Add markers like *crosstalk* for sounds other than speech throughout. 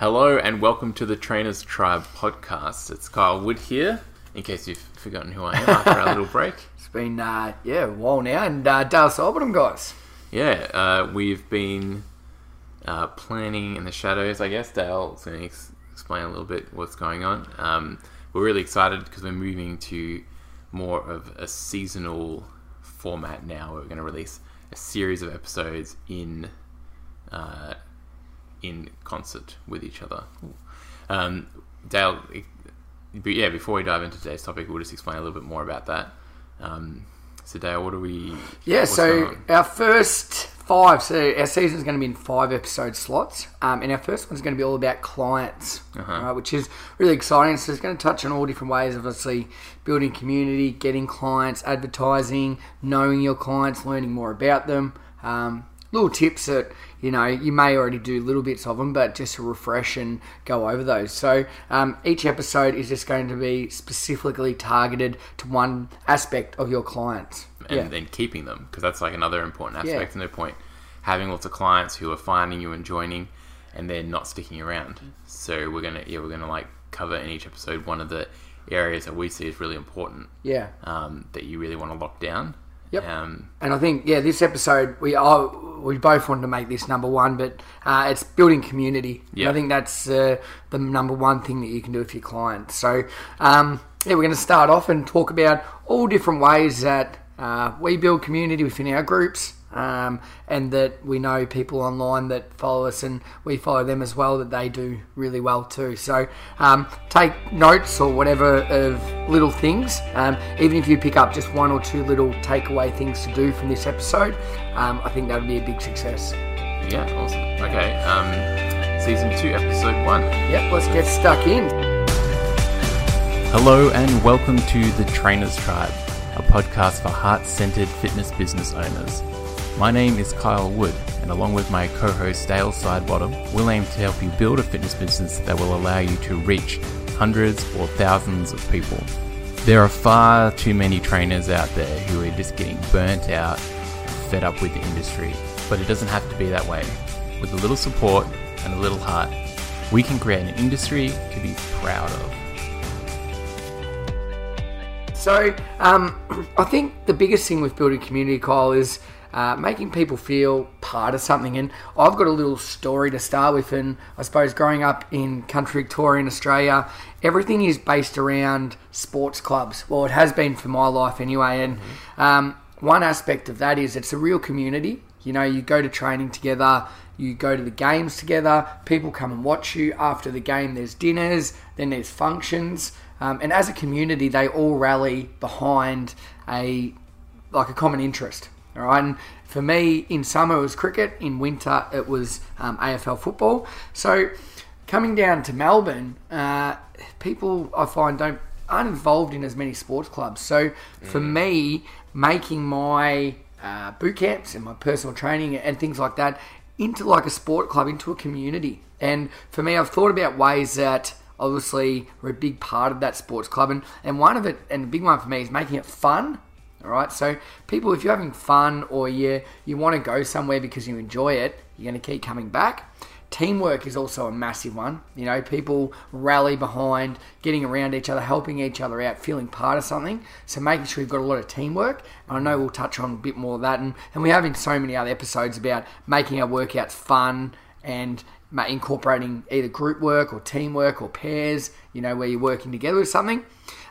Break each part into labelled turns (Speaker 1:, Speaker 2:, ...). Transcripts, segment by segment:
Speaker 1: Hello and welcome to the Trainers Tribe podcast. It's Kyle Wood here, in case you've forgotten who I am after our little break. *laughs*
Speaker 2: It's been, uh, yeah, a while now. And uh, Dale Sidebottom, guys.
Speaker 1: Yeah, uh, we've been uh, planning in the shadows, I guess. Dale's going to ex- explain a little bit what's going on. Um, we're really excited because we're moving to more of a seasonal format now. We're going to release a series of episodes in uh, in concert with each other. Um, Dale, but yeah, before we dive into today's topic, we'll just explain a little bit more about that. Um, so, Dale, what are we?
Speaker 2: Yeah, so our first five, so our season is going to be in five episode slots. Um, and our first one's going to be all about clients,
Speaker 1: Uh-huh.
Speaker 2: right, which is really exciting. So it's going to touch on all different ways obviously building community, getting clients, advertising, knowing your clients, learning more about them. Um, little tips that you know you may already do little bits of them, but just to refresh and go over those. So um, each episode is just going to be specifically targeted to one aspect of your clients.
Speaker 1: and
Speaker 2: yeah.
Speaker 1: then keeping them because that's like another important
Speaker 2: Yeah.
Speaker 1: aspect. No point having lots of clients who are finding you and joining, and then not sticking around. So we're gonna yeah we're gonna like cover in each episode one of the areas that we see is really important
Speaker 2: yeah.
Speaker 1: um, that you really want to lock down.
Speaker 2: Yep.
Speaker 1: Um,
Speaker 2: And I think, yeah, this episode we are we both wanted to make this number one, but uh, it's building community.
Speaker 1: Yeah.
Speaker 2: I think that's uh, the number one thing that you can do with your clients. So, um, yeah, we're going to start off and talk about all different ways that uh, we build community within our groups. Um, and that we know people online that follow us and we follow them as well that they do really well too. So um, take notes or whatever of little things. Um, even if you pick up just one or two little takeaway things to do from this episode, um, I think that would be a big success.
Speaker 1: yeah, awesome. Okay, um, season two, episode one.
Speaker 2: Yep, let's get stuck in.
Speaker 1: Hello and welcome to the Trainers Tribe, a podcast for heart-centered fitness business owners. My name is Kyle Wood, and along with my co-host Dale Sidebottom, we'll aim to help you build a fitness business that will allow you to reach hundreds or thousands of people. There are far too many trainers out there who are just getting burnt out, fed up with the industry, but it doesn't have to be that way. With a little support and a little heart, we can create an industry to be proud of.
Speaker 2: So, um, *clears throat* I think the biggest thing with building community, Kyle, is uh, making people feel part of something. And I've got a little story to start with. And I suppose growing up in country Victoria in Australia, everything is based around sports clubs. Well, it has been for my life anyway. And um, one aspect of that is it's a real community. You know, you go to training together, you go to the games together, people come and watch you. After the game, there's dinners, then there's functions. Um, and as a community, they all rally behind a like a common interest. All right, and for me, in summer it was cricket, in winter it was um, AFL football. So coming down to Melbourne, uh, people I find don't aren't involved in as many sports clubs. So for me, making my uh, boot camps and my personal training and things like that into like a sport club, into a community. And for me, I've thought about ways that obviously we're a big part of that sports club, and, and one of it, and a big one for me, is making it fun. All right, so people, if you're having fun or you you want to go somewhere because you enjoy it, you're going to keep coming back. Teamwork is also a massive one. You know, people rally behind getting around each other, helping each other out, feeling part of something. So making sure you've got a lot of teamwork. And I know we'll touch on a bit more of that, and, and we have in so many other episodes about making our workouts fun and incorporating either group work or teamwork or pairs. You know, where you're working together with something.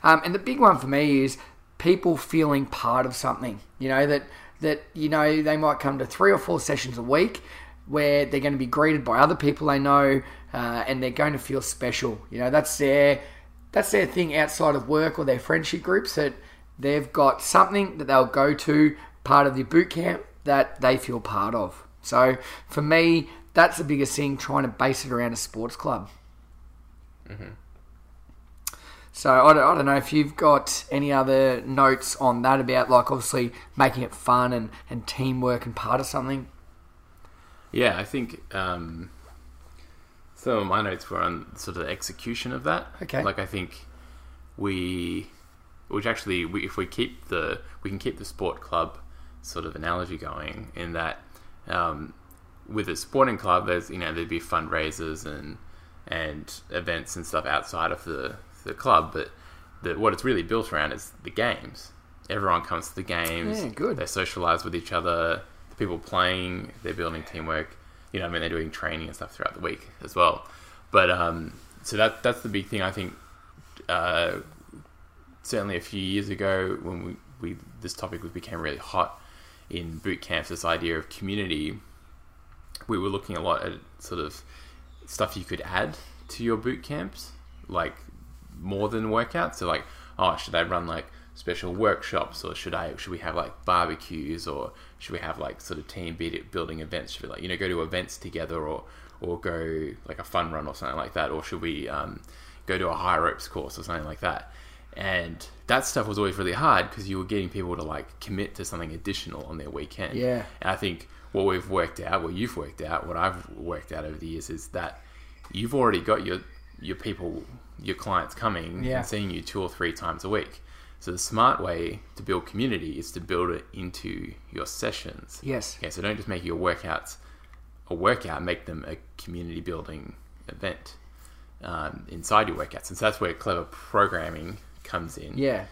Speaker 2: Um, and the big one for me is people feeling part of something. You know that that you know they might come to three or four sessions a week where they're going to be greeted by other people they know uh, and they're going to feel special. You know that's their that's their thing outside of work or their friendship groups that they've got something that they'll go to part of the boot camp that they feel part of. So for me, that's the biggest thing. Trying to base it around a sports club. So I don't, I don't know if you've got any other notes on that about like obviously making it fun and, and teamwork and part of something.
Speaker 1: Yeah, I think um, some of my notes were on sort of the execution of that.
Speaker 2: Okay.
Speaker 1: Like I think we, which actually, we, if we keep the, we can keep the sport club sort of analogy going in that um, with a sporting club, there's you know there'd be fundraisers and and events and stuff outside of the the club. But the, what it's really built around is the games. Everyone comes to the games.
Speaker 2: Yeah, good.
Speaker 1: They socialize with each other. The people playing, they're building teamwork. You know, I mean, they're doing training and stuff throughout the week as well. But um, so that that's the big thing. I think uh, certainly a few years ago when we, we this topic became really hot in boot camps, this idea of community, we were looking a lot at sort of stuff you could add to your boot camps, like more than workouts. So like, oh, should I run like special workshops, or should I should we have like barbecues, or should we have like sort of team building events? Should we like you know go to events together, or or go like a fun run or something like that, or should we um, go to a high ropes course or something like that? And that stuff was always really hard because you were getting people to like commit to something additional on their weekend.
Speaker 2: Yeah.
Speaker 1: And I think what we've worked out, what you've worked out, what I've worked out over the years is that you've already got your your people, your clients coming
Speaker 2: Yeah.
Speaker 1: and seeing you two or three times a week. So the smart way to build community is to build it into your sessions.
Speaker 2: Yes.
Speaker 1: Okay, so don't just make your workouts a workout, make them a community building event um, inside your workouts. And so that's where clever programming comes in.
Speaker 2: Yeah.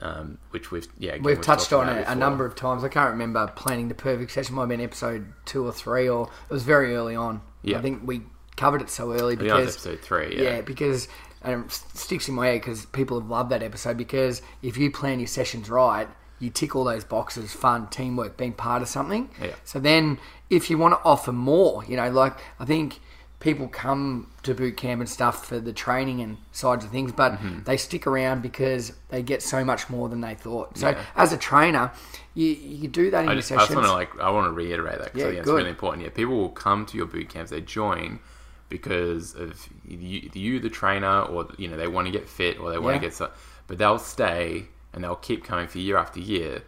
Speaker 1: Um, which we've yeah again,
Speaker 2: We've touched on it a number of times. I can't remember planning the perfect session. Might have been episode two or three, or it was very early on.
Speaker 1: Yeah.
Speaker 2: I think we covered it so early
Speaker 1: I think that was
Speaker 2: because
Speaker 1: episode three.
Speaker 2: yeah.
Speaker 1: Yeah,
Speaker 2: because and it sticks in my head because people have loved that episode because if you plan your sessions right, you tick all those boxes: fun, teamwork, being part of something.
Speaker 1: Yeah.
Speaker 2: So then, if you want to offer more, you know, like I think people come to boot camp and stuff for the training and sides of things, but
Speaker 1: Mm-hmm.
Speaker 2: they stick around because they get so much more than they thought. So
Speaker 1: Yeah.
Speaker 2: as a trainer, you you do that in
Speaker 1: I
Speaker 2: your
Speaker 1: just, I just want to like I want to reiterate that because
Speaker 2: Yeah,
Speaker 1: I think it's really important. Yeah, people will come to your boot camps. They join because of you, you the trainer, or you know they want to get fit or they want
Speaker 2: Yeah.
Speaker 1: to get so, but they'll stay and they'll keep coming for year after year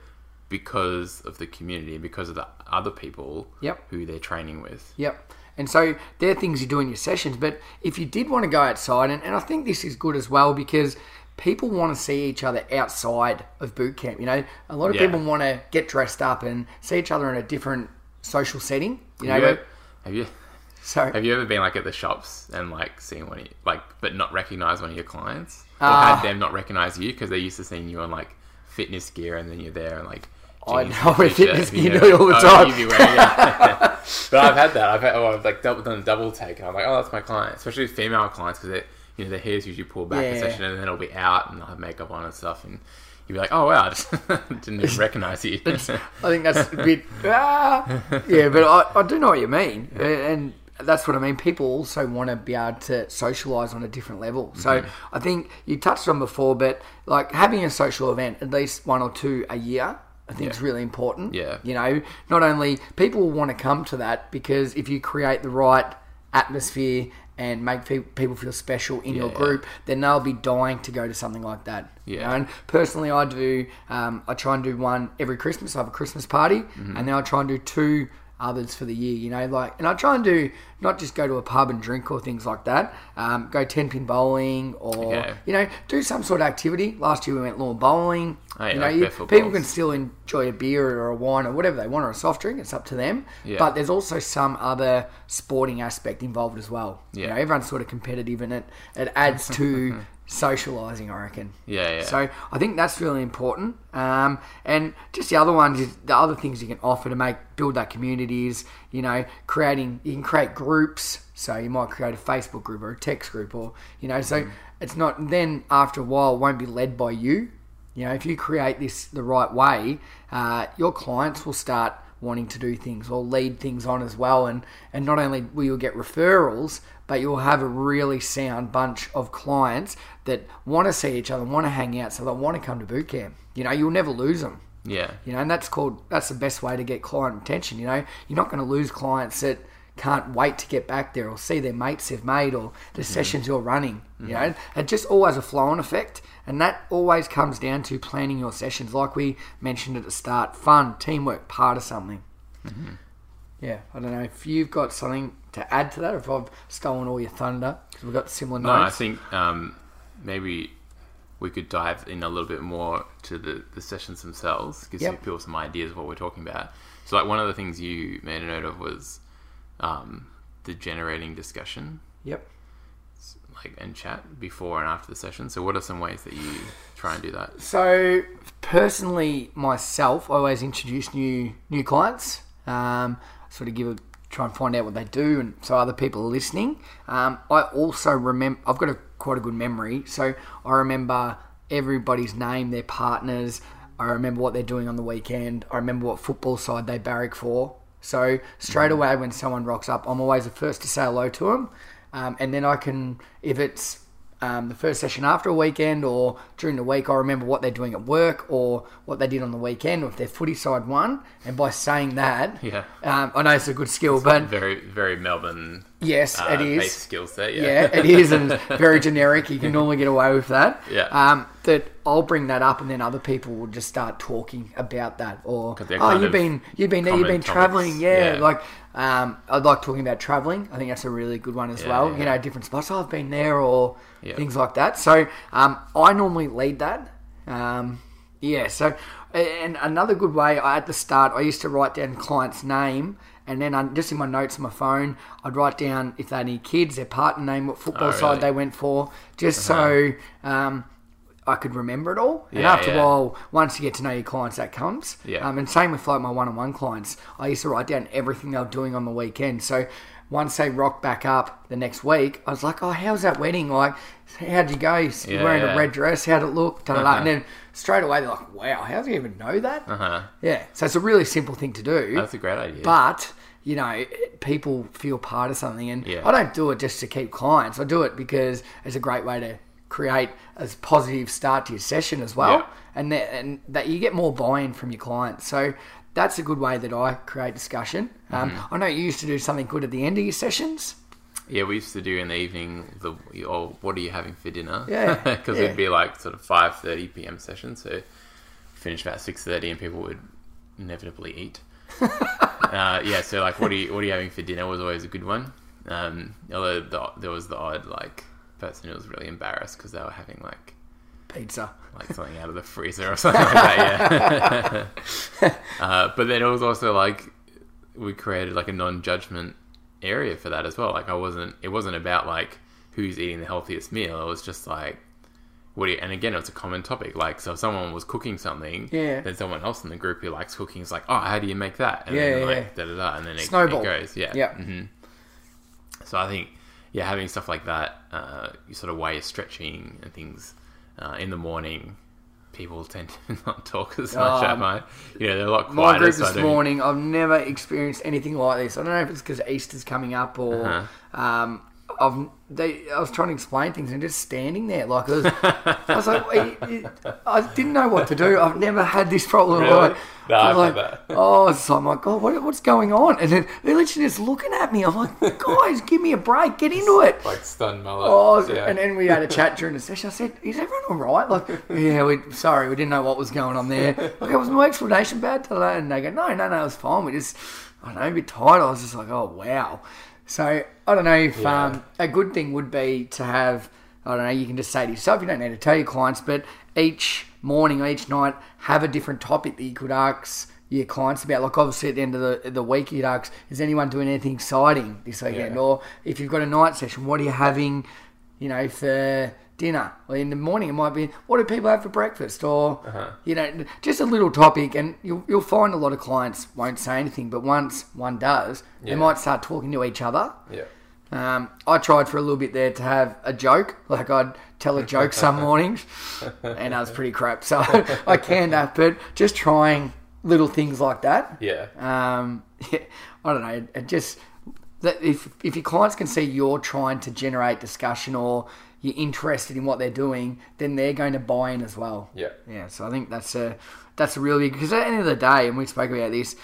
Speaker 1: because of the community and because of the other people
Speaker 2: Yep.
Speaker 1: who they're training with.
Speaker 2: Yep. And so they're things you do in your sessions. But if you did want to go outside, and, and I think this is good as well because people want to see each other outside of boot camp. You know, a lot of
Speaker 1: Yeah.
Speaker 2: people want to get dressed up and see each other in a different social setting. You know,
Speaker 1: Have you,
Speaker 2: but-
Speaker 1: have you
Speaker 2: so
Speaker 1: have you ever been like at the shops and like seen one of you, like but not recognize one of your clients or
Speaker 2: Ah.
Speaker 1: had them not recognize you because they're used to seeing you on like fitness gear and then you're there and like
Speaker 2: I know, we're fitness
Speaker 1: you
Speaker 2: gear
Speaker 1: know.
Speaker 2: all the
Speaker 1: Oh,
Speaker 2: time.
Speaker 1: wearing it. *laughs* *laughs* but I've had that. I've had, oh, I've like double, done a double take and I'm like, oh, that's my client, especially female clients because you know their hair's usually pulled back a
Speaker 2: Yeah.
Speaker 1: section and then it'll be out and they'll have makeup on and stuff and. You'd be like, oh wow, I just *laughs* didn't even recognize you.
Speaker 2: I think that's a bit. ah, yeah, but I, I do know what you mean, and that's what I mean. People also want to be able to socialise on a different level. So
Speaker 1: Mm-hmm.
Speaker 2: I think you touched on before, but like having a social event, at least one or two a year. I think is
Speaker 1: Yeah.
Speaker 2: really important.
Speaker 1: Yeah.
Speaker 2: You know, not only people will want to come to that because if you create the right atmosphere and make fe- people feel special in your
Speaker 1: Yeah.
Speaker 2: group, then they'll be dying to go to something like that. you
Speaker 1: Yeah.
Speaker 2: know? And personally, I do. Um, I try and do one every Christmas. I have a Christmas party,
Speaker 1: Mm-hmm.
Speaker 2: and then I try and do two others for the year. You know, like, and I try and do not just go to a pub and drink or things like that. Um, go ten pin bowling, or
Speaker 1: Okay.
Speaker 2: you know, do some sort of activity. Last year we went lawn bowling.
Speaker 1: Oh, yeah,
Speaker 2: you know,
Speaker 1: like
Speaker 2: you, people
Speaker 1: balls.
Speaker 2: can still enjoy a beer or a wine or whatever they want, or a soft drink. It's up to them.
Speaker 1: Yeah.
Speaker 2: But there's also some other sporting aspect involved as well. You
Speaker 1: Yeah.
Speaker 2: know, everyone's sort of competitive, and it it adds to *laughs* socializing. I reckon.
Speaker 1: Yeah, yeah.
Speaker 2: So I think that's really important. Um, and just the other ones is the other things you can offer to make build that community is you know creating you can create groups. So you might create a Facebook group or a text group or you know so it's not then after a while won't be led by you. You know if you create this the right way, uh, your clients will start wanting to do things or lead things on as well and and not only will you get referrals but you'll have a really sound bunch of clients that want to see each other want to hang out so they want to come to boot camp. You know you'll never lose them
Speaker 1: yeah,
Speaker 2: you know and that's called that's the best way to get client retention you know? You're not going to lose clients that can't wait to get back there or see their mates they've made or the mm-hmm. sessions you're running you know? Mm-hmm. It just always a flow on effect and that always comes down to planning your sessions. Like we mentioned at the start fun teamwork part of something. Mm-hmm. Yeah i don't know if you've got something to add to that if i've stolen all your thunder because we've got similar notes.
Speaker 1: No, I think um, maybe we could dive in a little bit more to the, the sessions themselves, give
Speaker 2: Yep.
Speaker 1: people some ideas of what we're talking about. So, like, one of the things you made a note of was um, the generating discussion.
Speaker 2: yep
Speaker 1: like and chat before and after the session. So what are some ways that you try and do that?
Speaker 2: So personally, myself, I always introduce new new clients. Um, sort of give a try and find out what they do, and so other people are listening. Um, I also remember I've got a quite a good memory, so I remember everybody's name, their partners. I remember what they're doing on the weekend. I remember what football side they barrack for. So straight away, when someone rocks up, I'm always the first to say hello to them, um, and then I can, if it's um, the first session after a weekend or during the week, I remember what they're doing at work or what they did on the weekend, or if their footy side won. And by saying that,
Speaker 1: Yeah.
Speaker 2: um, I know it's a good skill, but
Speaker 1: Very very Melbourne
Speaker 2: yes,
Speaker 1: uh,
Speaker 2: it is.
Speaker 1: skill set. Yeah.
Speaker 2: Yeah, it is, and *laughs* very generic. You can normally get away with that.
Speaker 1: Yeah.
Speaker 2: Um, that I'll bring that up, and then other people will just start talking about that, Or oh, you've been you've been there, you've been traveling, yeah.
Speaker 1: Yeah.
Speaker 2: Like, um, I like talking about traveling. I think that's a really good one as
Speaker 1: Yeah,
Speaker 2: well.
Speaker 1: yeah.
Speaker 2: You know, different spots. Oh, I've been there, or things like that. So, um, I normally lead that. Um, yeah. So, and another good way, I at the start, I used to write down client's name. And then I, just in my notes on my phone, I'd write down if they had any kids, their partner name, what football
Speaker 1: Oh,
Speaker 2: side
Speaker 1: really? Uh-huh.
Speaker 2: they went for, just so um, I could remember it all. and
Speaker 1: Yeah,
Speaker 2: after
Speaker 1: yeah.
Speaker 2: a while, once you get to know your clients, that comes.
Speaker 1: Yeah.
Speaker 2: Um, and same with like my one-on-one clients. I used to write down everything they were doing on the weekend. So once they rock back up the next week, I was like, "Oh, how's that wedding? Like, how'd you go? You
Speaker 1: Yeah,
Speaker 2: wearing
Speaker 1: yeah.
Speaker 2: a red dress? How'd it look?" Da, da, da.
Speaker 1: Uh-huh.
Speaker 2: And then straight away, they're like, "Wow, how do you even know that?"
Speaker 1: Uh huh.
Speaker 2: Yeah. So it's a really simple thing to do.
Speaker 1: That's a great idea.
Speaker 2: But you know, people feel part of something, and
Speaker 1: Yeah.
Speaker 2: I don't do it just to keep clients. I do it because it's a great way to create a positive start to your session as well,
Speaker 1: Yeah.
Speaker 2: and that, and that you get more buy-in from your clients. So that's a good way that I create discussion. Um,
Speaker 1: Mm-hmm.
Speaker 2: I know you used to do something good at the end of your sessions.
Speaker 1: Yeah, we used to do in the evening the oh, what are you having for dinner?
Speaker 2: Yeah, *laughs*
Speaker 1: because
Speaker 2: yeah.
Speaker 1: it'd be like sort of five thirty p.m. session, so finish about six thirty, and people would inevitably eat. *laughs* uh, yeah, so like, what are you what are you having for dinner was always a good one. Um, although the, there was the odd like person who was really embarrassed because they were having like
Speaker 2: Pizza.
Speaker 1: like something out of the freezer or *laughs* something like that. Yeah. *laughs* uh, but then it was also like we created like a non-judgment area for that as well. Like I wasn't. It wasn't about like who's eating the healthiest meal. It was just like. What do you, and again, it was a common topic. Like, so if someone was cooking something,
Speaker 2: Yeah.
Speaker 1: then someone else in the group who likes cooking is like, "Oh, how do you make that?" And
Speaker 2: Yeah,
Speaker 1: then
Speaker 2: yeah,
Speaker 1: like da da da, and then it, it goes. Yeah,
Speaker 2: Yeah.
Speaker 1: Mm-hmm. So I think, yeah, having stuff like that, uh, you sort of way of stretching and things uh, in the morning. People tend *laughs* to not talk as much at
Speaker 2: Um,
Speaker 1: my, you know, they're a lot quieter. My group
Speaker 2: this
Speaker 1: don't-
Speaker 2: morning, I've never experienced anything like this. I don't know if it's because Easter's coming up or
Speaker 1: Uh-huh.
Speaker 2: um, I've they. I was trying to explain things and just standing there like I was. I was like, "Wait, it- I didn't know what to do. I've never had this problem.
Speaker 1: Really?
Speaker 2: Like,
Speaker 1: No,
Speaker 2: I
Speaker 1: I've
Speaker 2: was like,
Speaker 1: that.
Speaker 2: oh, so I'm like, God, what, what's going on? And then they're literally just looking at me. I'm like, guys, give me a break. Get into it.
Speaker 1: like stunned mullet.
Speaker 2: Oh,
Speaker 1: yeah.
Speaker 2: and then we had a chat during the session. I said, "Is everyone all right?" Like, yeah, we sorry, we didn't know what was going on there. Like, was my explanation bad to that? And they go, "No, no, no, it was fine. We just, I don't know, a bit tired." I was just like, "Oh, wow." So I don't know if
Speaker 1: Yeah.
Speaker 2: um, a good thing would be to have. I don't know. You can just say to yourself. You don't need to tell your clients, but each morning or each night, have a different topic that you could ask your clients about. Like obviously at the end of the, the week, you'd ask, "Is anyone doing anything exciting this weekend?"
Speaker 1: Yeah.
Speaker 2: Or if you've got a night session, what are you having? you know, for dinner. Or in the morning, it might be, what do people have for breakfast? Or,
Speaker 1: Uh-huh.
Speaker 2: you know, just a little topic. And you'll, you'll find a lot of clients won't say anything, but once one does,
Speaker 1: Yeah.
Speaker 2: they might start talking to each other.
Speaker 1: yeah.
Speaker 2: Um, I tried for a little bit there to have a joke, *laughs* like I'd tell a joke some *laughs* mornings, and that was pretty crap. So *laughs* I canned that, but just trying little things like that.
Speaker 1: Yeah.
Speaker 2: Um, yeah, I don't know. It just that if if your clients can see you're trying to generate discussion or you're interested in what they're doing, then they're going to buy in as well.
Speaker 1: Yeah.
Speaker 2: Yeah. So I think that's a that's a really because at the end of the day, and we spoke about this,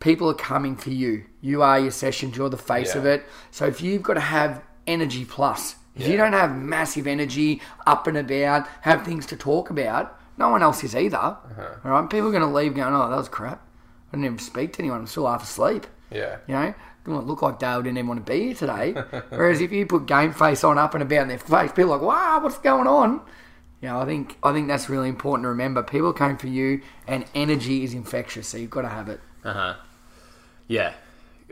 Speaker 2: people are coming for you. You are your sessions. You're the face
Speaker 1: Yeah.
Speaker 2: of it. So if you've got to have energy plus, if you don't have massive energy, up and about, have things to talk about, no one else is either.
Speaker 1: Uh-huh.
Speaker 2: All right. People are going to leave going, oh, that was crap. I didn't even speak to anyone. I'm still half asleep.
Speaker 1: Yeah.
Speaker 2: You know, doesn't look like Dale didn't even want to be here today. *laughs* Whereas if you put game face on up and about in their face, people are like, wow, what's going on? You know, I think I think that's really important to remember. People came for you, and energy is infectious, so you've got to have it.
Speaker 1: Uh huh. Yeah,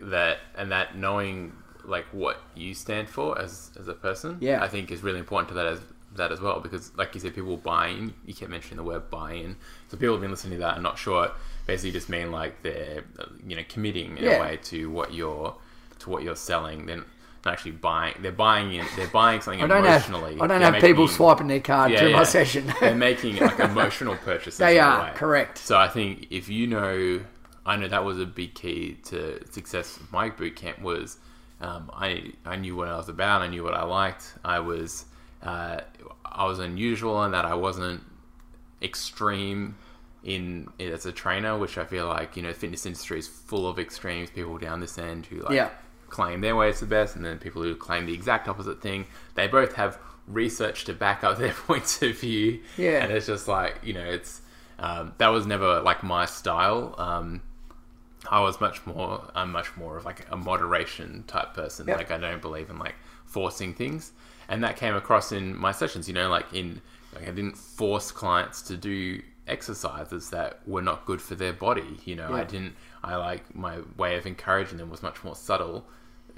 Speaker 1: that and that knowing like what you stand for as as a person.
Speaker 2: Yeah.
Speaker 1: I think is really important to that as that as well because, like you said, people buying. You kept mentioning the word buy-in, so people have been listening to that and not sure. Basically, just mean like they're you know committing in
Speaker 2: Yeah.
Speaker 1: a way to what you're to what you're selling. Then actually buying. They're buying in. They're buying something
Speaker 2: I don't have
Speaker 1: emotionally.
Speaker 2: I don't
Speaker 1: They're
Speaker 2: have people swiping their card
Speaker 1: Yeah,
Speaker 2: through
Speaker 1: yeah.
Speaker 2: my session. *laughs*
Speaker 1: they're making like emotional purchases.
Speaker 2: They are, correct.
Speaker 1: So I think if you know, I know that was a big key to success of my boot camp was um, I I knew what I was about. I knew what I liked. I was uh, I was unusual in that I wasn't extreme in as a trainer, which I feel like you know the fitness industry is full of extremes. People down this end who like
Speaker 2: Yeah.
Speaker 1: claim their way is the best, and then people who claim the exact opposite thing. They both have research to back up *laughs* their points of view.
Speaker 2: Yeah.
Speaker 1: and it's just like you know, it's um, that was never like my style. Um, I was much more. I'm much more of like a moderation type person.
Speaker 2: Yep.
Speaker 1: Like I don't believe in like forcing things, and that came across in my sessions. You know, like in like I didn't force clients to do exercises that were not good for their body. You know, I didn't. I like my way of encouraging them was much more subtle.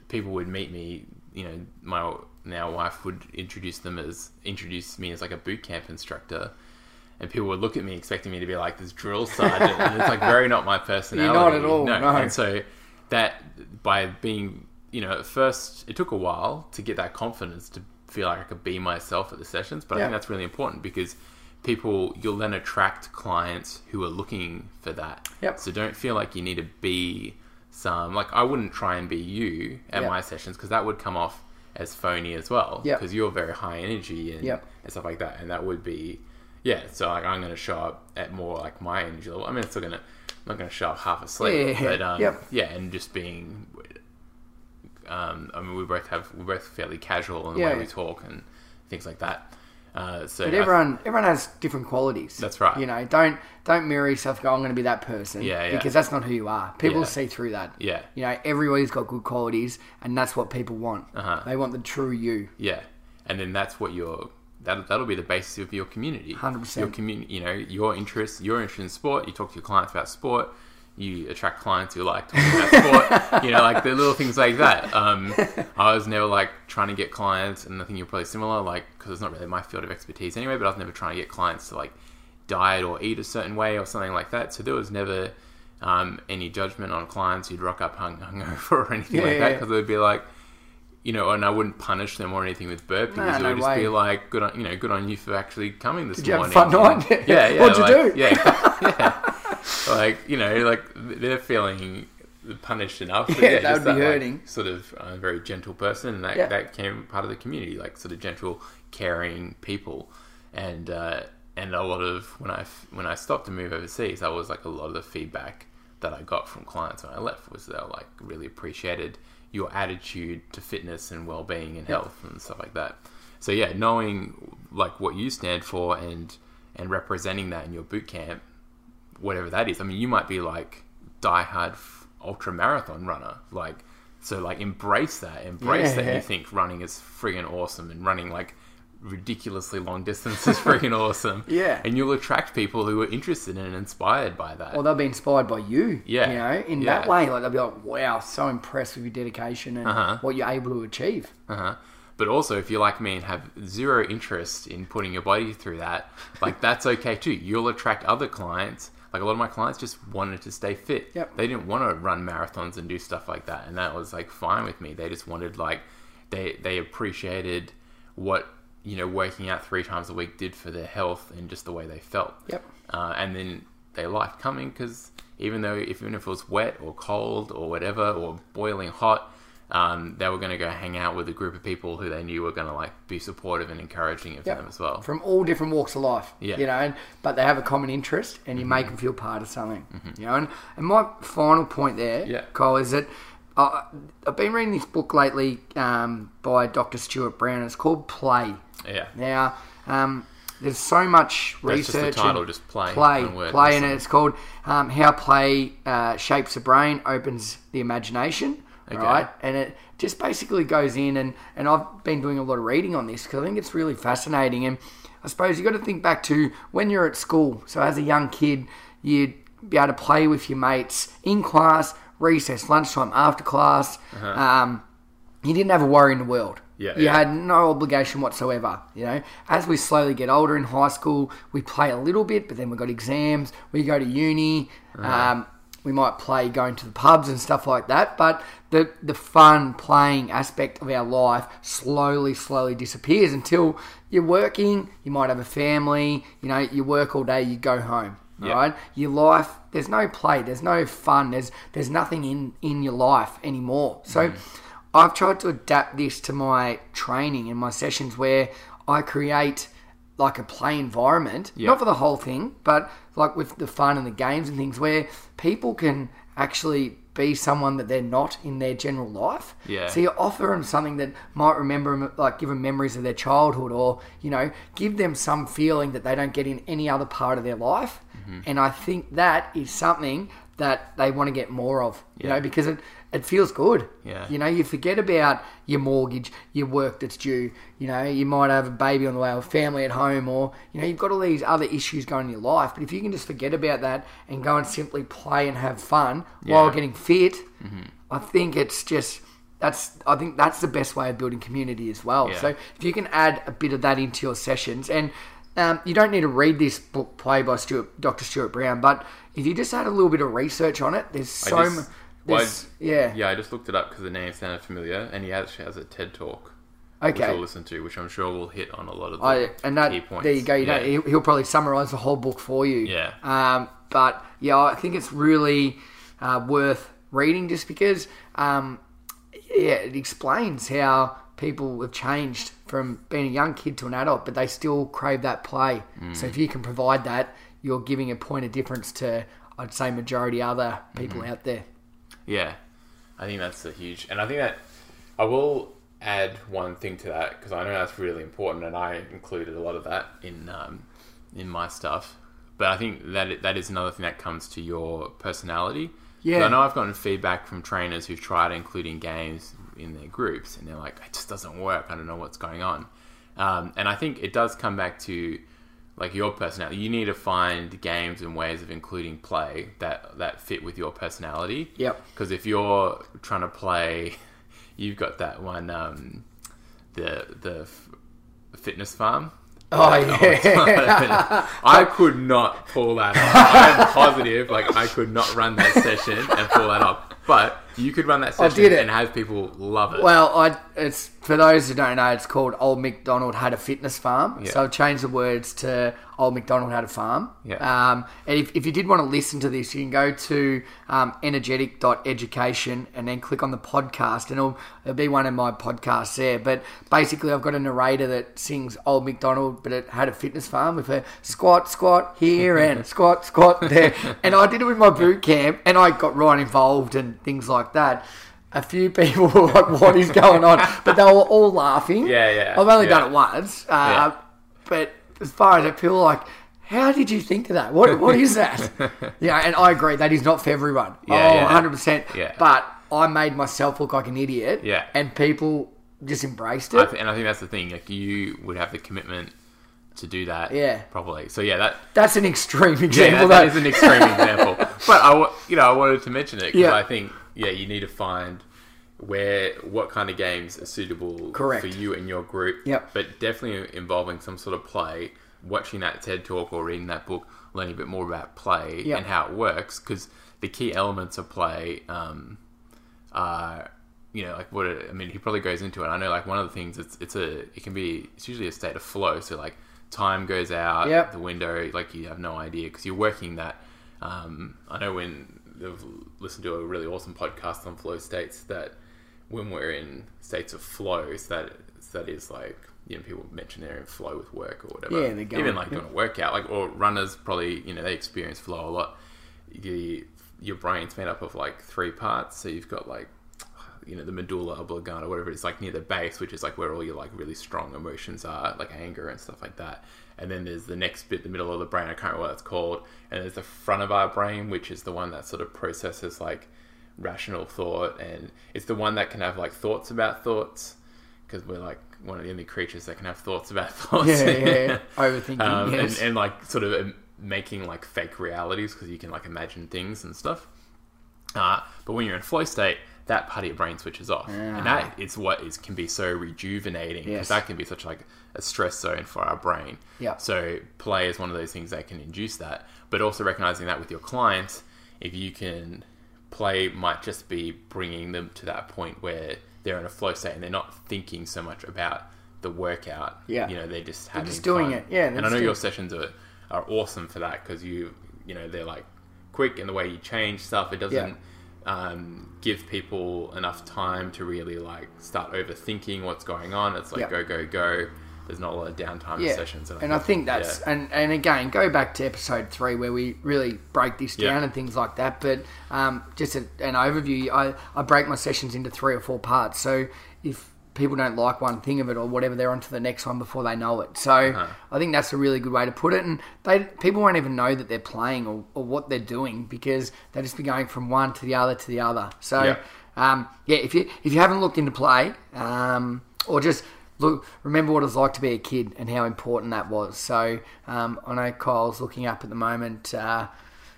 Speaker 1: People would meet me. You know, my now wife would introduce them as introduce me as like a boot camp instructor. And people would look at me expecting me to be like this drill *laughs* sergeant, and it's like very not my personality.
Speaker 2: Not at all, no.
Speaker 1: And so that by being, you know, at first it took a while to get that confidence to feel like I could be myself at the sessions, but I think that's really important because people you'll then attract clients who are looking for that.
Speaker 2: Yep.
Speaker 1: So don't feel like you need to be some like I wouldn't try and be you at
Speaker 2: Yep.
Speaker 1: my sessions because that would come off as phony as well.
Speaker 2: Yep.
Speaker 1: Because you're very high energy and,
Speaker 2: Yep.
Speaker 1: and stuff like that, and that would be yeah. So like I'm going to show up at more like my energy level. I mean, it's still to I'm not going to show up half asleep,
Speaker 2: Yeah,
Speaker 1: but um,
Speaker 2: yep.
Speaker 1: yeah, and just being. Um, I mean, we both have we're both fairly casual in the
Speaker 2: Yeah,
Speaker 1: way
Speaker 2: yeah.
Speaker 1: we talk and things like that. Uh, so
Speaker 2: But
Speaker 1: I-
Speaker 2: everyone, everyone has different qualities.
Speaker 1: That's right.
Speaker 2: You know, don't don't mirror yourself. Go, I'm going to be that person.
Speaker 1: Yeah, yeah.
Speaker 2: Because that's not who you are. People
Speaker 1: Yeah.
Speaker 2: see through that.
Speaker 1: yeah,
Speaker 2: You know, everybody's got good qualities, and that's what people want.
Speaker 1: Uh-huh.
Speaker 2: They want the true you.
Speaker 1: Yeah, and then that's what your that that'll be the basis of your community.
Speaker 2: 100%.
Speaker 1: Your community, you know, your interests. You're interested in sport. You talk to your clients about sport. You attract clients who like talking about sport. You know, like the little things like that. Um, I was never like trying to get clients, and I think you're probably similar, like because it's not really my field of expertise anyway. But I was never trying to get clients to like diet or eat a certain way or something like that. So there was never um, any judgment on clients who'd rock up hung hungover *laughs* or anything
Speaker 2: Yeah,
Speaker 1: like
Speaker 2: yeah,
Speaker 1: that
Speaker 2: yeah.
Speaker 1: because they'd be like, you know, and I wouldn't punish them or anything with burpees.
Speaker 2: Nah,
Speaker 1: it
Speaker 2: no
Speaker 1: would just
Speaker 2: way.
Speaker 1: be like, good on you know, good on you for actually coming this
Speaker 2: Did you have a
Speaker 1: morning.
Speaker 2: fun night?
Speaker 1: Yeah, yeah.
Speaker 2: What'd you do?
Speaker 1: Yeah, *laughs* yeah. Like you know, like they're feeling punished enough.
Speaker 2: Yeah,
Speaker 1: yeah,
Speaker 2: that would be
Speaker 1: like,
Speaker 2: hurting.
Speaker 1: sort of uh, very gentle person, and that
Speaker 2: Yeah.
Speaker 1: that came part of the community, like sort of gentle, caring people, and uh, and a lot of when I when I stopped to move overseas, that was like a lot of the feedback that I got from clients when I left was they were like really appreciated your attitude to fitness and well being and health and stuff like that. So yeah, knowing like what you stand for and and representing that in your boot camp, whatever that is. I mean, you might be like diehard f- ultra marathon runner, like so like embrace that, embrace that
Speaker 2: Yeah.
Speaker 1: you think running is friggin' awesome and running like ridiculously long distance is friggin' awesome. *laughs*
Speaker 2: Yeah.
Speaker 1: and you'll attract people who are interested and inspired by that.
Speaker 2: Or they'll be inspired by you.
Speaker 1: Yeah.
Speaker 2: You know, in
Speaker 1: Yeah.
Speaker 2: that way. Like, they'll be like, wow, so impressed with your dedication and
Speaker 1: Uh-huh.
Speaker 2: what you're able to achieve.
Speaker 1: Uh-huh. But also, if you're like me and have zero interest in putting your body through that, like that's okay too. You'll attract other clients. Like a lot of my clients just wanted to stay fit.
Speaker 2: Yep.
Speaker 1: They didn't want to run marathons and do stuff like that, and that was like fine with me. They just wanted like they they appreciated what you know working out three times a week did for their health and just the way they felt.
Speaker 2: Yep.
Speaker 1: Uh, and then they liked coming because even though if, even if it was wet or cold or whatever or boiling hot, um, they were going to go hang out with a group of people who they knew were going to like be supportive and encouraging of
Speaker 2: Yep.
Speaker 1: them as well.
Speaker 2: From all different walks of life.
Speaker 1: Yeah.
Speaker 2: You know, and, but they have a common interest and you
Speaker 1: Mm-hmm.
Speaker 2: make them feel part of something. You know, and, and my final point there,
Speaker 1: Yeah.
Speaker 2: Kyle, is that uh, I've been reading this book lately um, by Dr. Stuart Brown. It's called Play.
Speaker 1: yeah,
Speaker 2: Now, um, there's so much
Speaker 1: That's just
Speaker 2: research.
Speaker 1: the title, just play,
Speaker 2: play,
Speaker 1: word,
Speaker 2: play, and it's called um, "How Play uh, Shapes the Brain, Opens the Imagination."
Speaker 1: Okay.
Speaker 2: Right, and it just basically goes in, and and I've been doing a lot of reading on this because I think it's really fascinating. And I suppose you got to think back to when you're at school. So as a young kid, you'd be able to play with your mates in class, recess, lunchtime, after class.
Speaker 1: Uh-huh.
Speaker 2: Um, you didn't have a worry in the world.
Speaker 1: Yeah,
Speaker 2: You
Speaker 1: yeah.
Speaker 2: had no obligation whatsoever. You know, as we slowly get older in high school, we play a little bit, but then we've got exams. We go to uni.
Speaker 1: Uh-huh.
Speaker 2: Um, we might play going to the pubs and stuff like that. But the the fun playing aspect of our life slowly, slowly disappears until you're working. You might have a family. You know, you work all day. You go home.
Speaker 1: Yeah.
Speaker 2: Right? Your life. There's no play. There's no fun. There's there's nothing in in your life anymore. So. Mm. I've tried to adapt this to my training and my sessions where I create like a play environment,
Speaker 1: Yeah.
Speaker 2: not for the whole thing, but like with the fun and the games and things where people can actually be someone that they're not in their general life.
Speaker 1: Yeah.
Speaker 2: So you offer them something that might remember them, like give them memories of their childhood or, you know, give them some feeling that they don't get in any other part of their life.
Speaker 1: Mm-hmm.
Speaker 2: And I think that is something that they want to get more of, you
Speaker 1: Yeah.
Speaker 2: know, because it, it feels good.
Speaker 1: Yeah.
Speaker 2: You know, you forget about your mortgage, your work that's due. You know, you might have a baby on the way or family at home, or, you know, you've got all these other issues going in your life. But if you can just forget about that and go and simply play and have fun while getting fit, I think it's just. That's, I think that's the best way of building community as well.
Speaker 1: Yeah.
Speaker 2: So if you can add a bit of that into your sessions, and um, you don't need to read this book play by Stuart, Dr. Stuart Brown, but if you just add a little bit of research on it, there's
Speaker 1: I
Speaker 2: so
Speaker 1: just-
Speaker 2: much.
Speaker 1: well,
Speaker 2: yeah.
Speaker 1: Yeah, I just looked it up because the name sounded familiar, and he actually has a TED talk, which
Speaker 2: Okay.
Speaker 1: we'll listen to, which I'm sure will hit on a lot of the
Speaker 2: I, and that
Speaker 1: key points.
Speaker 2: there you go. You
Speaker 1: yeah.
Speaker 2: know, he'll, he'll probably summarize the whole book for you.
Speaker 1: Yeah.
Speaker 2: Um, but yeah, I think it's really uh, worth reading just because, um, yeah, it explains how people have changed from being a young kid to an adult, but they still crave that play.
Speaker 1: Mm.
Speaker 2: So if you can provide that, you're giving a point of difference to, I'd say, majority other people
Speaker 1: Mm-hmm.
Speaker 2: out there.
Speaker 1: Yeah, I think that's a huge, and I think that I will add one thing to that because I know that's really important, and I included a lot of that in um, in my stuff. But I think that that is another thing that comes to your personality.
Speaker 2: Yeah.
Speaker 1: I know I've gotten feedback from trainers who've tried including games in their groups, and they're like, "It just doesn't work. I don't know what's going on." Um, and I think it does come back to like your personality. You need to find games and ways of including play that that fit with your personality.
Speaker 2: Yep.
Speaker 1: Because if you're trying to play, *laughs* you've got that one, um, the the f- fitness farm.
Speaker 2: Oh, yeah.
Speaker 1: Oh, *laughs* I could not pull that off. I'm positive, like I could not run that session and pull that off. But you could run that session
Speaker 2: did it.
Speaker 1: and have people love it.
Speaker 2: Well, I, it's for those who don't know, it's called Old McDonald Had a Fitness Farm.
Speaker 1: Yeah.
Speaker 2: So I've changed the words to Old McDonald Had a Farm.
Speaker 1: Yeah.
Speaker 2: Um, and if, if you did want to listen to this, you can go to um, energetic.education and then click on the podcast, and it'll, it'll be one of my podcasts there. But basically, I've got a narrator that sings Old McDonald, but it had a fitness farm with a squat, squat here and *laughs* squat, squat there. And I did it with my boot camp, and I got right involved and things like that. A few people were like, "What is going on?" But they were all laughing.
Speaker 1: Yeah, yeah,
Speaker 2: I've only
Speaker 1: yeah.
Speaker 2: done it once, uh,
Speaker 1: Yeah.
Speaker 2: but as far as it, people like, how did you think of that? What what is *laughs* that? yeah, and I agree that is not for everyone.
Speaker 1: Yeah,
Speaker 2: oh,
Speaker 1: yeah.
Speaker 2: 100 percent.
Speaker 1: Yeah.
Speaker 2: But I made myself look like an idiot.
Speaker 1: Yeah.
Speaker 2: and people just embraced
Speaker 1: I
Speaker 2: it.
Speaker 1: th- and I think that's the thing. Like you would have the commitment to do that.
Speaker 2: Yeah.
Speaker 1: Properly. So yeah, that
Speaker 2: That's an extreme example.
Speaker 1: that, that
Speaker 2: though.
Speaker 1: is an extreme example. *laughs* But I, you know, I wanted to mention it because
Speaker 2: Yeah.
Speaker 1: I think yeah, you need to find where what kind of games are suitable
Speaker 2: Correct.
Speaker 1: for you and your group.
Speaker 2: Yep.
Speaker 1: But definitely involving some sort of play, watching that TED talk or reading that book, learning a bit more about play
Speaker 2: Yep.
Speaker 1: and how it works. Because the key elements of play um, are. You know, like what I mean, he probably goes into it. I know, like one of the things, it's it's a it can be it's usually a state of flow. So like time goes out
Speaker 2: Yep.
Speaker 1: the window, like you have no idea because you're working that. Um, I know when they've listened to a really awesome podcast on flow states that when we're in states of flow, so that so that is like you know people mention they're in flow with work or whatever.
Speaker 2: Yeah, they're going-
Speaker 1: even like
Speaker 2: yeah.
Speaker 1: doing a workout, like or runners probably you know they experience flow a lot. You, your brain's made up of like three parts, so you've got like you know the medulla oblongata, whatever it is, like near the base, which is like where all your like really strong emotions are, like anger and stuff like that. And then there's the next bit, the middle of the brain. I can't remember what it's called. And there's the front of our brain, which is the one that sort of processes like rational thought, and it's the one that can have like thoughts about thoughts, because we're like one of the only creatures that can have thoughts about *laughs* thoughts.
Speaker 2: yeah, yeah, yeah. overthinking.
Speaker 1: um,
Speaker 2: yes.
Speaker 1: and, and like sort of um, making like fake realities because you can like imagine things and stuff. Uh, but when you're in flow state, that part of your brain switches off, and that is what is can be so rejuvenating because
Speaker 2: Yes.
Speaker 1: that can be such like a stress zone for our brain.
Speaker 2: Yeah.
Speaker 1: So play is one of those things that can induce that, but also recognizing that with your clients, if you can play might just be bringing them to that point where they're in a flow state and they're not thinking so much about the workout.
Speaker 2: Yeah.
Speaker 1: You know, they're just having
Speaker 2: just doing
Speaker 1: fun.
Speaker 2: it. Yeah,
Speaker 1: And I know
Speaker 2: it.
Speaker 1: your sessions are, are awesome for that because you, you know, they're like quick in the way you change stuff. It doesn't um, give people enough time to really like start overthinking what's going on. It's like
Speaker 2: Yeah.
Speaker 1: go, go, go. There's not a lot of downtime in
Speaker 2: yeah.
Speaker 1: sessions.
Speaker 2: and I think that's
Speaker 1: yeah.
Speaker 2: and and again go back to episode three where we really break this
Speaker 1: Yeah.
Speaker 2: down and things like that. But um, just a, an overview, I I break my sessions into three or four parts. So if people don't like one thing of it or whatever, they're on to the next one before they know it. So
Speaker 1: Uh-huh.
Speaker 2: I think that's a really good way to put it. And they people won't even know that they're playing or, or what they're doing because they just be going from one to the other to the other. So
Speaker 1: Yeah.
Speaker 2: um, yeah, if you if you haven't looked into play, um, or just look, remember what it was like to be a kid and how important that was. So um, I know Kyle's looking up at the moment uh,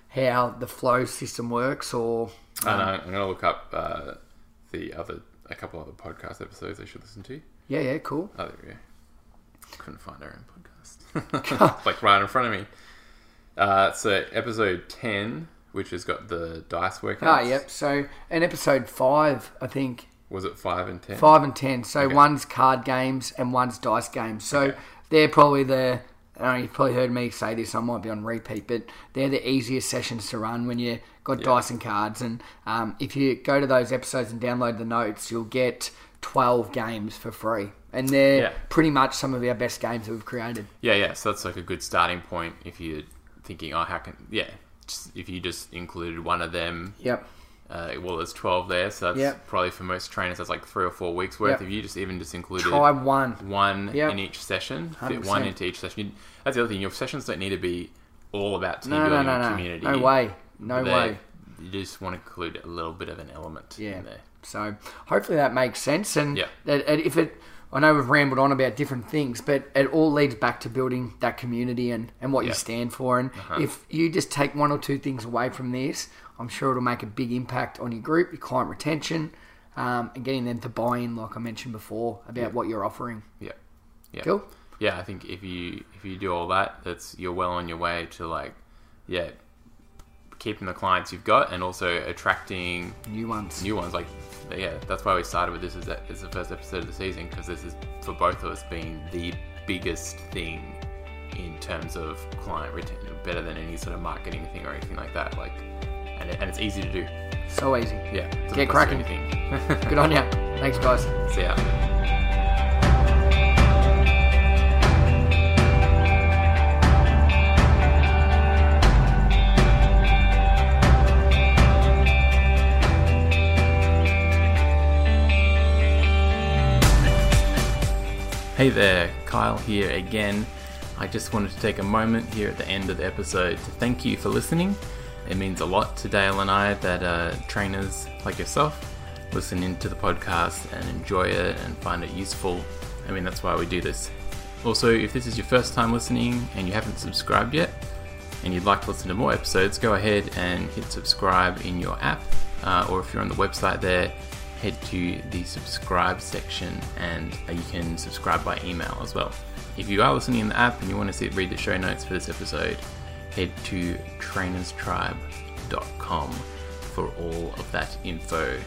Speaker 2: how the flow system works, or
Speaker 1: I, I'm going to look up uh, the other, a couple other podcast episodes I should listen to.
Speaker 2: yeah, yeah, cool.
Speaker 1: Oh, there we go. Couldn't find our own podcast. *laughs* *laughs* like right in front of me. Uh, so episode ten, which has got the dice workouts.
Speaker 2: Ah, yep. So in episode five, I think
Speaker 1: Was it five and ten?
Speaker 2: five and ten. So
Speaker 1: Okay.
Speaker 2: one's card games and one's dice games. So
Speaker 1: Okay.
Speaker 2: they're probably the. I know you've probably heard me say this. I might be on repeat, but they're the easiest sessions to run when you got dice and cards. And um, if you go to those episodes and download the notes, you'll get twelve games for free, and they're
Speaker 1: Yeah.
Speaker 2: pretty much some of our best games that we've created.
Speaker 1: Yeah, yeah. So that's like a good starting point if you're thinking, oh, how can yeah. Just, if you just included one of them,
Speaker 2: Yep.
Speaker 1: Uh, well, there's twelve there, so that's
Speaker 2: Yep.
Speaker 1: probably for most trainers that's like three or four weeks worth.
Speaker 2: Yep.
Speaker 1: If you just even just included
Speaker 2: Try one.
Speaker 1: one
Speaker 2: Yep.
Speaker 1: in each session, fit one
Speaker 2: 100%.
Speaker 1: into each session. You- That's the other thing. Your sessions don't need to be all about team
Speaker 2: No, no,
Speaker 1: building
Speaker 2: no,
Speaker 1: and
Speaker 2: no.
Speaker 1: community.
Speaker 2: No way. No way.
Speaker 1: You just want to include a little bit of an element
Speaker 2: Yeah.
Speaker 1: in there.
Speaker 2: So hopefully that makes sense. And
Speaker 1: Yeah.
Speaker 2: that, and if it, I know we've rambled on about different things, but it all leads back to building that community and, and what
Speaker 1: Yeah.
Speaker 2: you stand for. And if you just take one or two things away from this, I'm sure it'll make a big impact on your group, your client retention, um, and getting them to buy in, like I mentioned before, about what you're offering.
Speaker 1: Yeah. Yeah.
Speaker 2: Cool.
Speaker 1: Yeah, I think if you if you do all that, that's you're well on your way to like, yeah, keeping the clients you've got and also attracting
Speaker 2: New ones.
Speaker 1: new ones. Like, yeah, that's why we started with this as, that, as the first episode of the season because this is for both of us being the biggest thing in terms of client retention, better than any sort of marketing thing or anything like that. Like, and, it, and it's easy to do.
Speaker 2: So easy.
Speaker 1: Yeah,
Speaker 2: Get cracking. *laughs* Good on you. *laughs* Thanks, guys.
Speaker 1: See ya. Hey there, Kyle here again. I just wanted to take a moment here at the end of the episode to thank you for listening. It means a lot to Dale and I that uh, trainers like yourself listen into the podcast and enjoy it and find it useful. I mean, that's why we do this. Also, if this is your first time listening and you haven't subscribed yet, and you'd like to listen to more episodes, go ahead and hit subscribe in your app, uh, or if you're on the website there, head to the subscribe section and you can subscribe by email as well. If you are listening in the app and you want to see read the show notes for this episode, head to trainerstribe.com for all of that info.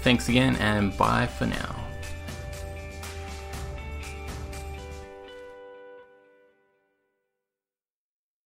Speaker 1: Thanks again and bye for now.